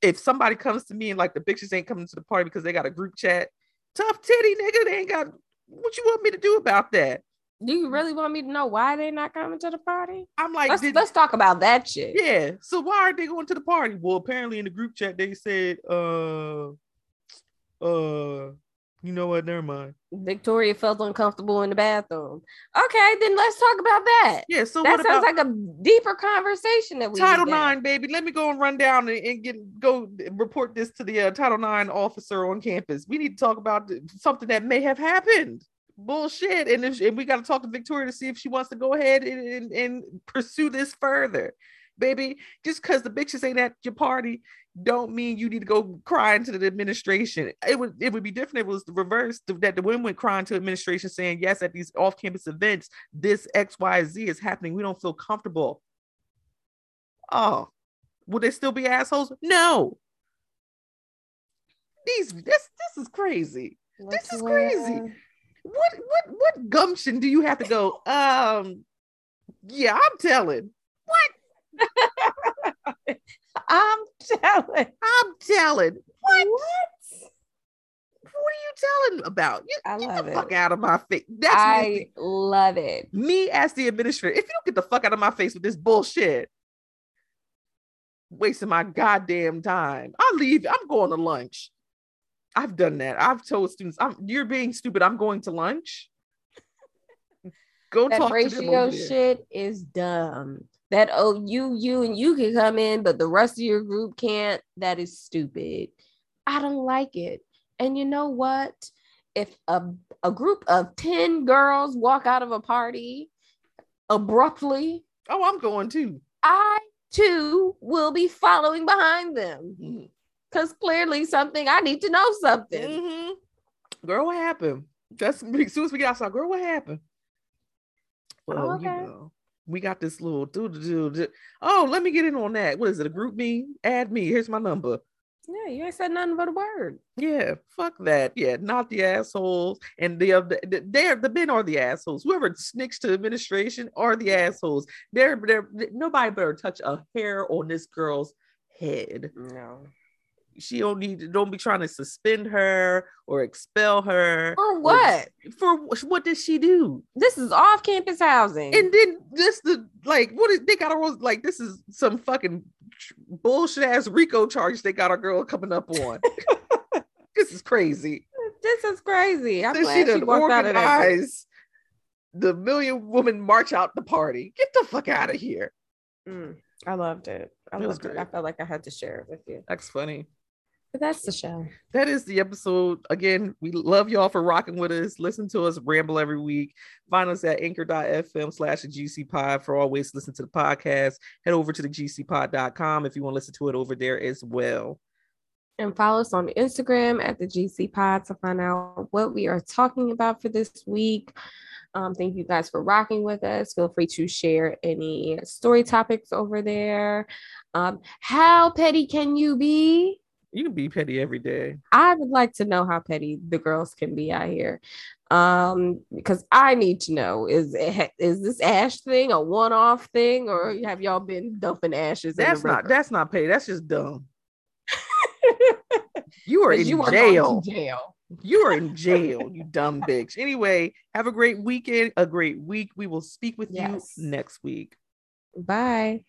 if somebody comes to me and like the bitches ain't coming to the party because they got a group chat, tough titty nigga, they ain't got what you want me to do about that? Do you really want me to know why they're not coming to the party? I'm like, Let's did- let's talk about that shit. yeah. So why are they going to the party? Well, apparently in the group chat they said, uh, uh, you know what? Never mind. Victoria felt uncomfortable in the bathroom. Okay, then let's talk about that. Yeah. So that what sounds like a deeper conversation that we Title need to have. Nine, baby? Let me go and run down and, and get go report this to the uh, Title Nine officer on campus. We need to talk about something that may have happened. Bullshit. And if and we got to talk to Victoria to see if she wants to go ahead and, and, and pursue this further. Baby, just because the bitches ain't at your party, don't mean you need to go crying to the administration. It would it would be different if it was the reverse that the women went crying to administration saying, Yes, at these off-campus events, this XYZ is happening. We don't feel comfortable. Oh, will they still be assholes? No. These this this is crazy. This is crazy. What what what gumption do you have to go? Um, yeah, I'm telling. What? I'm telling. I'm telling. What? What? What are you telling about? You, I get love the it. fuck out of my face. That's I love it. me as the administrator. If you don't get the fuck out of my face with this bullshit, wasting my goddamn time. I leave. I'm going to lunch. I've done that. I've told students, "I'm you're being stupid. I'm going to lunch." Go That talk to them ratio shit is dumb. That oh you you and you can come in, but the rest of your group can't. That is stupid. I don't like it. And you know what? If a, a group of 10 girls walk out of a party abruptly, Oh, I'm going too. I too will be following behind them. Because clearly something I need to know something. Mhm. Girl, what happened? That's as soon as we get outside. Girl, what happened? Well, Okay. you know, we got this little do do do. Oh, let me get in on that. What is it? A GroupMe? Add me. Here's my number. Yeah, you ain't said nothing but a word. Yeah, fuck that. Yeah, not the assholes. And the other, the, they're the men are the assholes. Whoever snicks to administration are the assholes. They're, they're nobody better touch a hair on this girl's head. No. She don't need to don't be trying to suspend her or expel her. For what? For what did she do? This is off campus housing. And then this the like what is they got her like this is some fucking bullshit ass RICO charge they got our girl coming up on. this is crazy. this is crazy. I'm Then glad she she walked out of that. the million woman march out the party. Get the fuck out of here. Mm, I loved it. I It was loved it. I felt like I had to share it with you. That's funny. But that's the show. that is the episode. Again, we love y'all for rocking with us. Listen to us ramble every week. Find us at anchor.fm slash the GC pod for always listen to the podcast. Head over to the gcpod.com if you want to listen to it over there as well. And follow us on Instagram at the GC Pod to find out what we are talking about for this week. Um, thank you guys for rocking with us. Feel free to share any story topics over there. Um, how petty can you be? You can be petty every day. I would like to know how petty the girls can be out here. Um, because I need to know is is this ash thing a one-off thing, or have y'all been dumping ashes? That's in the not that's not petty. That's just dumb. You are in you are jail. jail. You are in jail, you dumb bitch. Anyway, have a great weekend, a great week. We will speak with Yes. you next week. Bye.